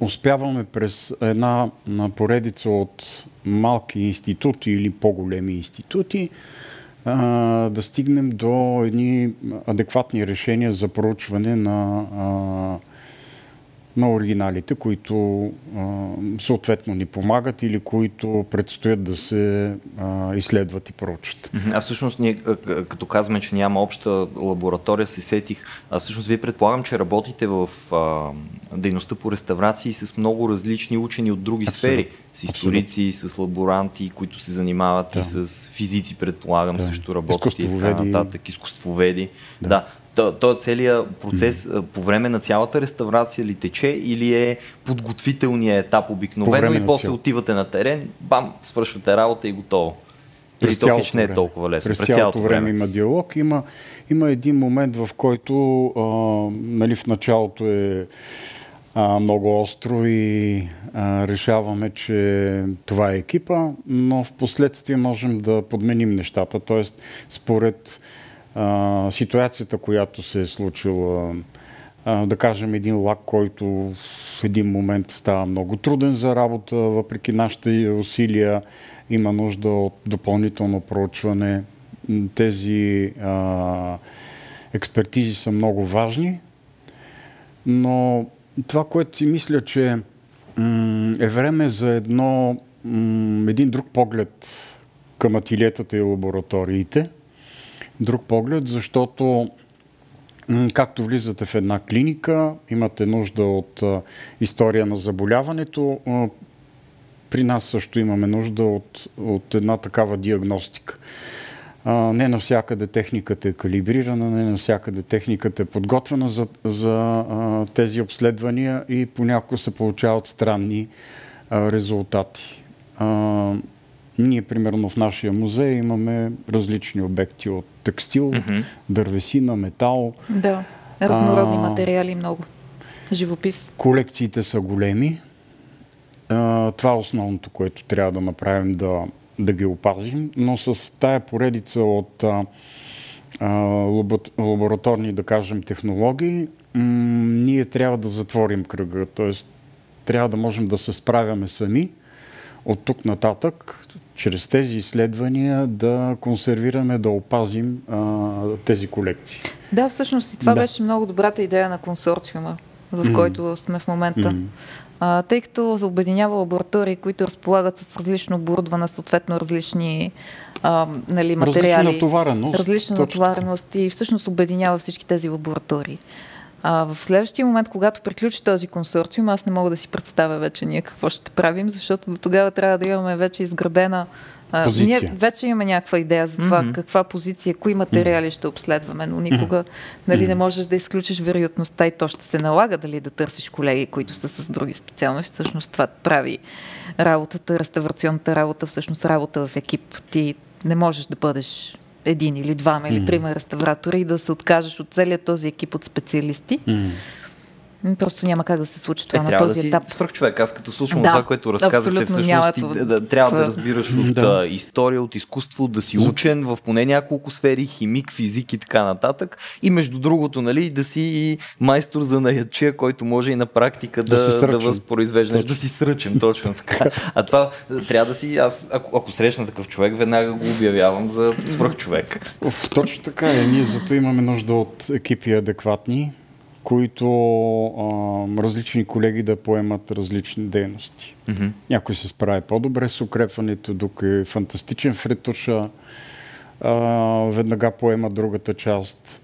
успяваме през една поредица от малки институти или по-големи институти да стигнем до едни адекватни решения за проучване на на оригиналите, които а, съответно ни помагат или които предстоят да се а, изследват и проучат. А всъщност ние, като казваме, че няма обща лаборатория, се сетих, а всъщност вие предполагам, че работите в а, дейността по реставрации с много различни учени от други Абсолютно. сфери. С историци, Абсолютно. с лаборанти, които се занимават да. и с физици, предполагам, да. също работят и така нататък, изкуствоведи. Да. да то, целият процес mm. по време на цялата реставрация ли тече или е подготвителният етап обикновено и после цял... отивате на терен, бам, свършвате работа и готово. Или то хич не е толкова лесно. През, през цялото, цялото време, време има диалог. Има, има един момент, в който а, нали, в началото е а, много остро и а, решаваме, че това е екипа, но в последствие можем да подменим нещата. Тоест, според ситуацията, която се е случила, а, да кажем един лак, който в един момент става много труден за работа, въпреки нашите усилия, има нужда от допълнително проучване. Тези а, експертизи са много важни, но това, което си мисля, че е време за едно, един друг поглед към ателиетата и лабораториите – друг поглед, защото както влизате в една клиника, имате нужда от история на заболяването, при нас също имаме нужда от, от една такава диагностика. не навсякъде техниката е калибрирана, не навсякъде техниката е подготвена за, за тези обследвания и понякога се получават странни резултати. Ние, примерно, в нашия музей имаме различни обекти от текстил, mm-hmm. дървесина, метал. Да, разнородни а, материали много. Живопис. Колекциите са големи. А, това е основното, което трябва да направим да, да ги опазим, но с тая поредица от а, а, лабораторни, да кажем, технологии, м- ние трябва да затворим кръга. Т.е. трябва да можем да се справяме сами от тук нататък чрез тези изследвания да консервираме, да опазим а, тези колекции. Да, всъщност и това да. беше много добрата идея на консорциума, в mm. който сме в момента. Mm. А, тъй като се обединява лаборатории, които разполагат с различно оборудване, съответно различни а, нали, материали. Различна натовареност. Различна натовареност и всъщност обединява всички тези лаборатории. А в следващия момент, когато приключи този консорциум, аз не мога да си представя вече ние какво ще правим, защото до тогава трябва да имаме вече изградена Позиция. Ние вече имаме някаква идея за това mm-hmm. каква позиция, кои материали mm-hmm. ще обследваме, но никога mm-hmm. нали, не можеш да изключиш вероятността и то ще се налага дали да търсиш колеги, които са с други специалности. Всъщност това прави работата, реставрационната работа, всъщност работа в екип. Ти не можеш да бъдеш един или двама или трима реставратори и да се откажеш от целият този екип от специалисти. Mm. Просто няма как да се случи това е, на този да етап. Свърх човек. Аз като слушам да, това, което разказахте, всъщност ти, да, трябва да разбираш от да. история, от изкуство, да си учен в поне няколко сфери, химик, физик и така нататък. И между другото, нали, да си и майстор за наячия, който може и на практика да, да, да възпроизвеждаш, точно. да си сръчен, точно така. А това трябва да си, аз ако, ако срещна такъв човек, веднага го обявявам за свръх човек. точно така е. Ние зато имаме нужда от екипи адекватни, които а, различни колеги да поемат различни дейности. Mm-hmm. Някой се справи по-добре с укрепването, друг е фантастичен в ретуша, а, веднага поема другата част.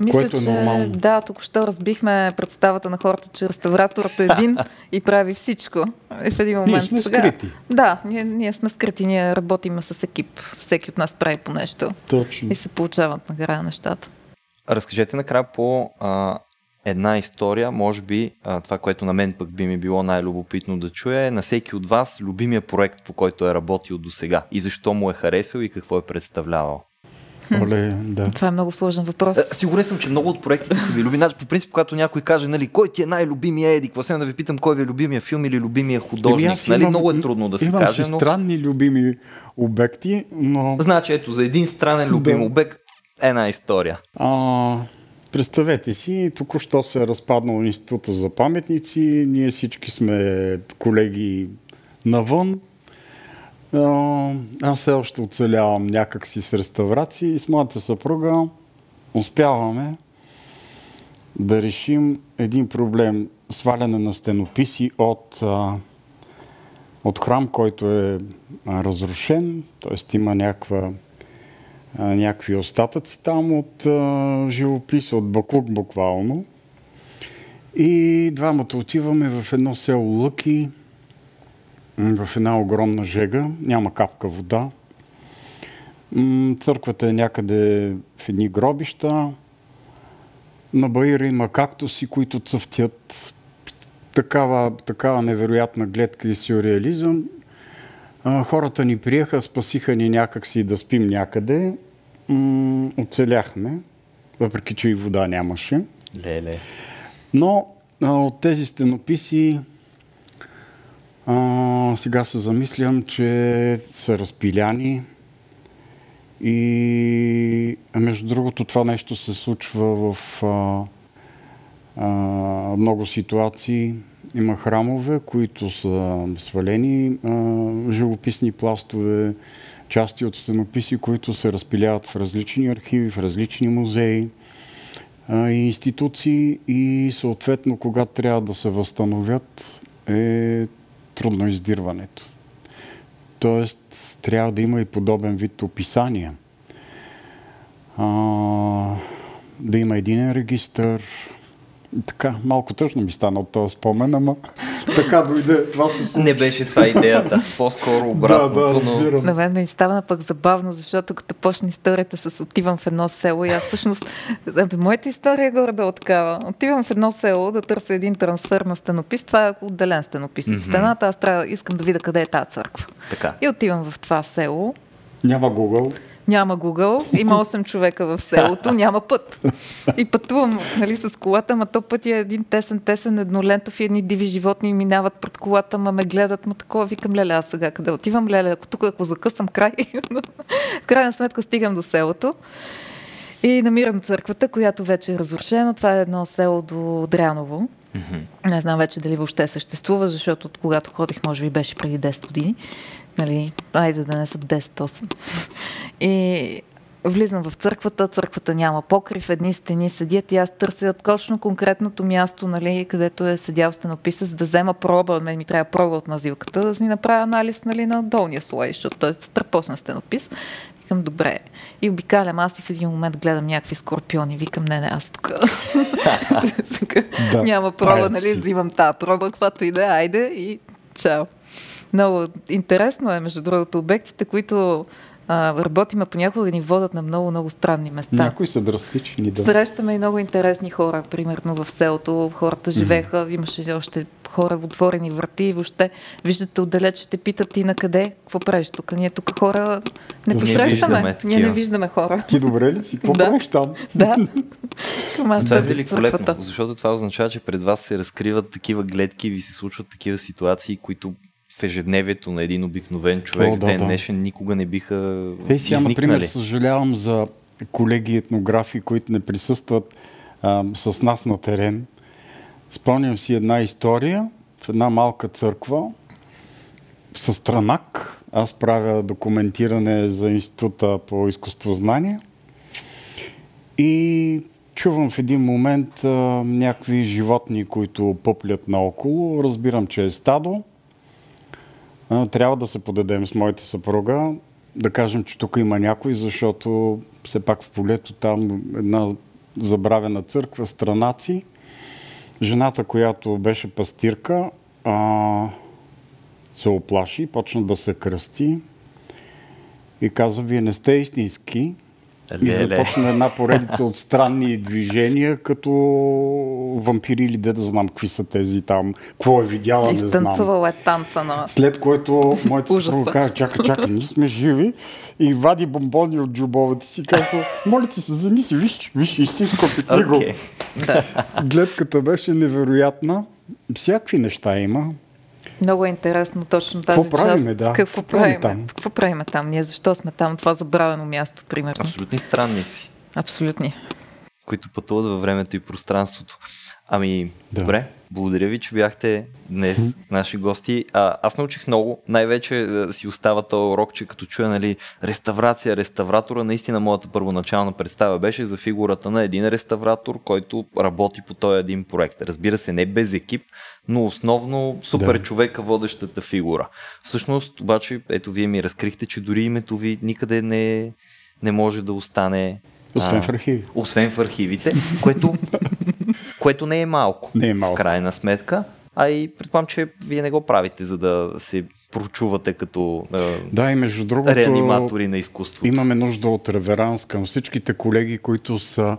Мисля, което е че нормално. да, тук що разбихме представата на хората, че реставраторът е един и прави всичко. И в един момент. сме сега, скрити. Да, ние, ние сме скрити, ние работим с екип. Всеки от нас прави по нещо Точно. и се получават накрая нещата. Разкажете накрая по а, една история, може би а, това, което на мен пък би ми било най-любопитно да чуя е на всеки от вас любимия проект, по който е работил до сега и защо му е харесал и какво е представлявал. Оле, да. Това е много сложен въпрос. Е, Сигурен съм, че много от проектите са ви люби. Значи, по принцип, когато някой каже, нали, кой ти е най-любимия Еди, какво сега да ви питам, кой ви е любимия филм или любимия художник. аз Нали, имам- много е трудно да се имам каже, си но... странни любими обекти, но Значи, ето, за един странен любим Да. обект една история. а, представете си, току-що се е разпаднал Института за паметници, ние всички сме колеги навън. Аз все още оцелявам някакси с реставрации и с моята съпруга успяваме да решим един проблем сваляне на стенописи от, от храм, който е разрушен, т.е. има някаква, някакви остатъци там от а, живопис, от Бакук буквално. И двамата отиваме в едно село Лъки, в една огромна жега, няма капка вода. Църквата е някъде в едни гробища. На Баира има кактуси, които цъфтят. Такава, такава невероятна гледка и сюрреализъм. Хората ни приеха, спасиха ни някакси да спим някъде. М, оцеляхме, въпреки че и вода нямаше. Леле. Но а, от тези стенописи а, сега се замислям, че са разпиляни и между другото това нещо се случва в а, а, много ситуации. Има храмове, които са свалени, а, живописни пластове, части от стенописи, които се разпиляват в различни архиви, в различни музеи и институции и съответно, когато трябва да се възстановят, е трудно издирването. Тоест, трябва да има и подобен вид описания. А, да има един регистър. Така, малко тъжно ми стана от този спомен, ама така дойде. Това се случи. Не беше това идеята. По-скоро обратното, да, да, но... разбирам. На мен ми става пък забавно, защото като почне историята с отивам в едно село и аз всъщност, абе, моята история е горе-долу такава. Отивам в едно село да търся един трансфер на стенопис. Това е отделен стенопис от Мгм. стената. Аз трябва, искам да видя къде е тази църква. Така. И отивам в това село. Няма Google. Няма Google, има 8 човека в селото, няма път. И пътувам нали, с колата, ма то път е един тесен, тесен, еднолентов и едни диви животни минават пред колата, ма ме гледат, ма такова, викам, леле, аз сега къде отивам, леле, ако тук ако закъсам край. в крайна сметка стигам до селото и намирам църквата, която вече е разрушена. Това е едно село до Дряново. Не знам вече дали въобще съществува, защото от когато ходих, може би беше преди 10 години. Нали, айде да не са 10-8. И влизам в църквата, църквата няма покрив, едни стени седят и аз търся точно конкретното място, нали, където е седял стенописец, да взема проба, мен ми трябва проба от мазилката, да си направя анализ нали, на долния слой, защото той е стърпосна стенопис. Викам, добре. И обикалям аз и в един момент гледам някакви скорпиони. Викам, не, не, аз тук няма проба, нали, взимам тази проба, каквато и да е, айде и чао. Много интересно е, между другото, обектите, които а, работиме понякога ни водят на много, много странни места. Някои са драстични, да. Срещаме и много интересни хора, примерно в селото. Хората живееха, имаше още хора, отворени врати и въобще виждате отдалеч, ще питат ти на къде, какво правиш тук. Ние тук хора не Ние посрещаме. виждаме Ние не виждаме хора. Ти добре ли си? Какво Да. правиш там? Да. Това е великолепно, защото това означава, че пред вас се разкриват такива гледки и ви се случват такива ситуации, които в ежедневието на един обикновен човек О, да, ден да. днешен никога не биха сега, например, изникнали. съжалявам за колеги етнографи, които не присъстват а, с нас на терен. Спомням си една история в една малка църква с странак. Аз правя документиране за Института по изкуствознание и чувам в един момент а, някакви животни, които пъплят наоколо. Разбирам, че е стадо. Трябва да се подадем с моята съпруга, да кажем, че тук има някой, защото все пак в полето там една забравена църква, странаци. Жената, която беше пастирка, а, се оплаши, почна да се кръсти и каза, вие не сте истински, и започна една поредица от странни движения, като вампири или де да знам какви са тези там, какво е видяла, не знам. Изтанцувала е танца на... След което моята съпруга каза, чакай, чакай, ние сме живи и вади бомбони от джубовата си и казва, моля ти се, вземи си, виж, виж, истинско петниго. Okay. Гледката беше невероятна. Всякакви неща има. Много е интересно точно тази какво правиме, Да. Какво правим там? Какво правим там? Ние защо сме там? Това забравено място, примерно. Абсолютни странници. Абсолютни. Които пътуват във времето и пространството. Ами, да. добре, благодаря ви, че бяхте днес наши гости. А, аз научих много. Най-вече а, си остава този урок, че като чуя нали, реставрация, реставратора, наистина моята първоначална представа беше за фигурата на един реставратор, който работи по този един проект. Разбира се, не без екип, но основно супер да. човека, водещата фигура. Всъщност, обаче, ето вие ми разкрихте, че дори името ви никъде не, не може да остане освен в архиви. Освен в архивите, което, което не е малко. Не е малко. В крайна сметка. А и предполагам, че вие не го правите, за да се прочувате като да, и между другото, реаниматори на изкуството. Имаме нужда от реверанс към всичките колеги, които са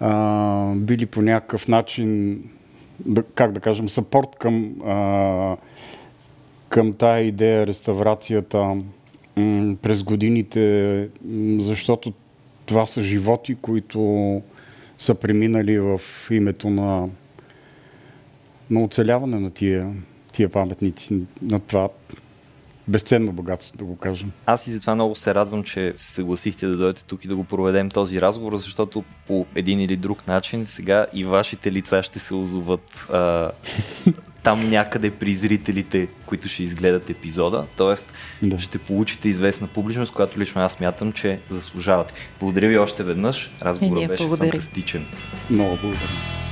а, били по някакъв начин, да, как да кажем, сапорт към, а, към тая идея, реставрацията м- през годините, м- защото това са животи, които са преминали в името на, на оцеляване на тия, тия паметници, на това безценно богатство, да го кажем. Аз и затова много се радвам, че се съгласихте да дойдете тук и да го проведем този разговор, защото по един или друг начин сега и вашите лица ще се озоват а, там някъде при зрителите, които ще изгледат епизода. Тоест да. ще получите известна публичност, която лично аз смятам, че заслужавате. Благодаря ви още веднъж. Разговорът беше благодарим. фантастичен. Много благодаря.